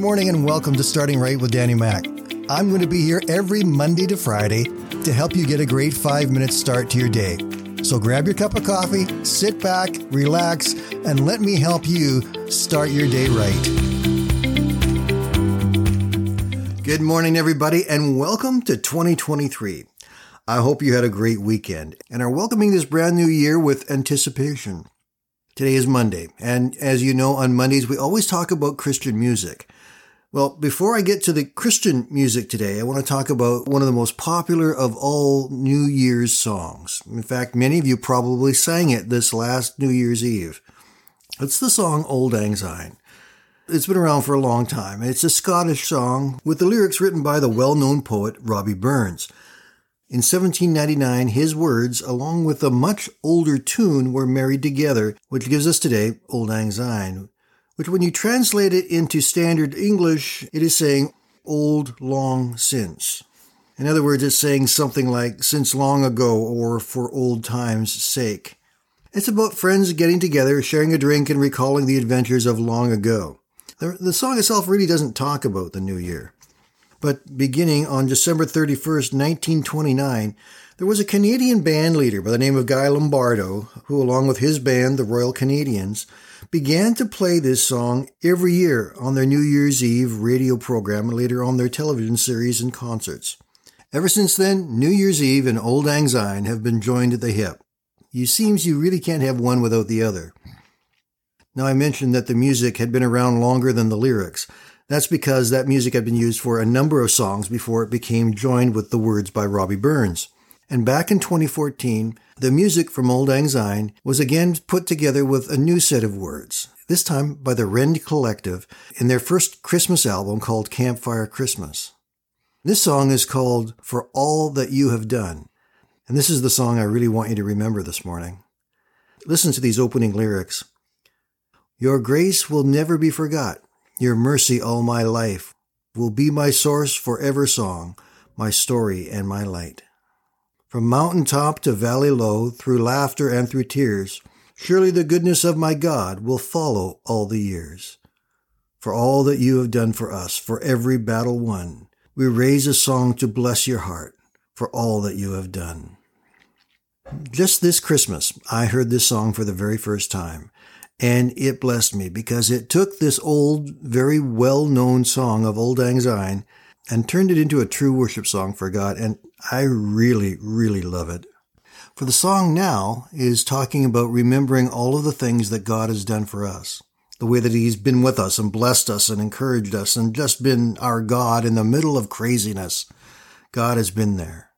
morning and welcome to Starting Right with Danny Mac. I'm going to be here every Monday to Friday to help you get a great five minute start to your day. So grab your cup of coffee, sit back, relax, and let me help you start your day right. Good morning, everybody, and welcome to 2023. I hope you had a great weekend and are welcoming this brand new year with anticipation. Today is Monday, and as you know, on Mondays we always talk about Christian music. Well, before I get to the Christian music today, I want to talk about one of the most popular of all New Year's songs. In fact, many of you probably sang it this last New Year's Eve. It's the song Auld Lang Syne. It's been around for a long time. It's a Scottish song with the lyrics written by the well-known poet Robbie Burns. In 1799, his words, along with a much older tune, were married together, which gives us today Auld Lang Syne, which when you translate it into standard English, it is saying old long since. In other words, it's saying something like since long ago or for old times' sake. It's about friends getting together, sharing a drink, and recalling the adventures of long ago. The, the song itself really doesn't talk about the new year. But beginning on December 31st, 1929, there was a Canadian band leader by the name of Guy Lombardo, who, along with his band, the Royal Canadians, began to play this song every year on their New Year's Eve radio program and later on their television series and concerts. Ever since then, New Year's Eve and Auld Lang Syne have been joined at the hip. You seems you really can't have one without the other. Now I mentioned that the music had been around longer than the lyrics. That's because that music had been used for a number of songs before it became joined with the words by Robbie Burns. And back in 2014, the music from Auld Lang Syne was again put together with a new set of words, this time by the Rend Collective in their first Christmas album called Campfire Christmas. This song is called For All That You Have Done. And this is the song I really want you to remember this morning. Listen to these opening lyrics. Your grace will never be forgot. Your mercy all my life will be my source forever song, my story and my light. From mountain top to valley low, through laughter and through tears, surely the goodness of my God will follow all the years. For all that you have done for us, for every battle won, we raise a song to bless your heart for all that you have done. Just this Christmas, I heard this song for the very first time, and it blessed me because it took this old, very well known song of Auld Lang Syne and turned it into a true worship song for God. And I really, really love it. For the song now is talking about remembering all of the things that God has done for us. The way that he's been with us and blessed us and encouraged us and just been our God in the middle of craziness. God has been there.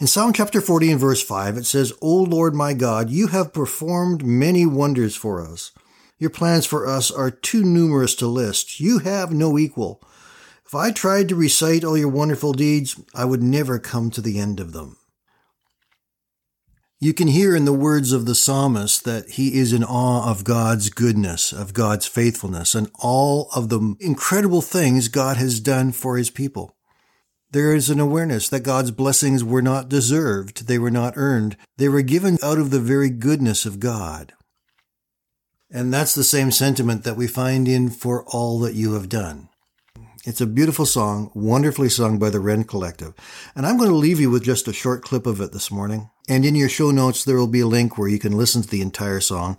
In Psalm chapter 40 and verse 5, it says, O Lord my God, you have performed many wonders for us. Your plans for us are too numerous to list. You have no equal. If I tried to recite all your wonderful deeds, I would never come to the end of them. You can hear in the words of the psalmist that he is in awe of God's goodness, of God's faithfulness, and all of the incredible things God has done for his people. There is an awareness that God's blessings were not deserved, they were not earned, they were given out of the very goodness of God. And that's the same sentiment that we find in For All That You Have Done. It's a beautiful song, wonderfully sung by the Rend Collective. And I'm going to leave you with just a short clip of it this morning. And in your show notes, there will be a link where you can listen to the entire song.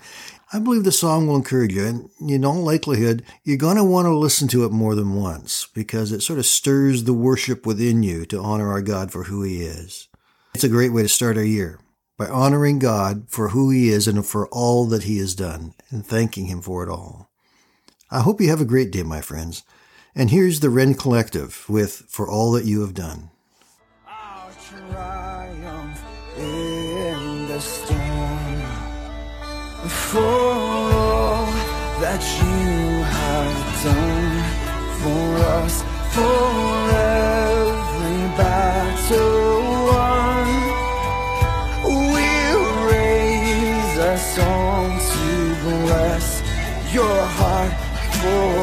I believe the song will encourage you, and in all likelihood, you're going to want to listen to it more than once because it sort of stirs the worship within you to honor our God for who He is. It's a great way to start our year by honoring God for who He is and for all that He has done and thanking Him for it all. I hope you have a great day, my friends. And here's the Rend Collective with For All That You Have Done. For all that you have done for us, for every battle won, we'll raise a song to bless your heart for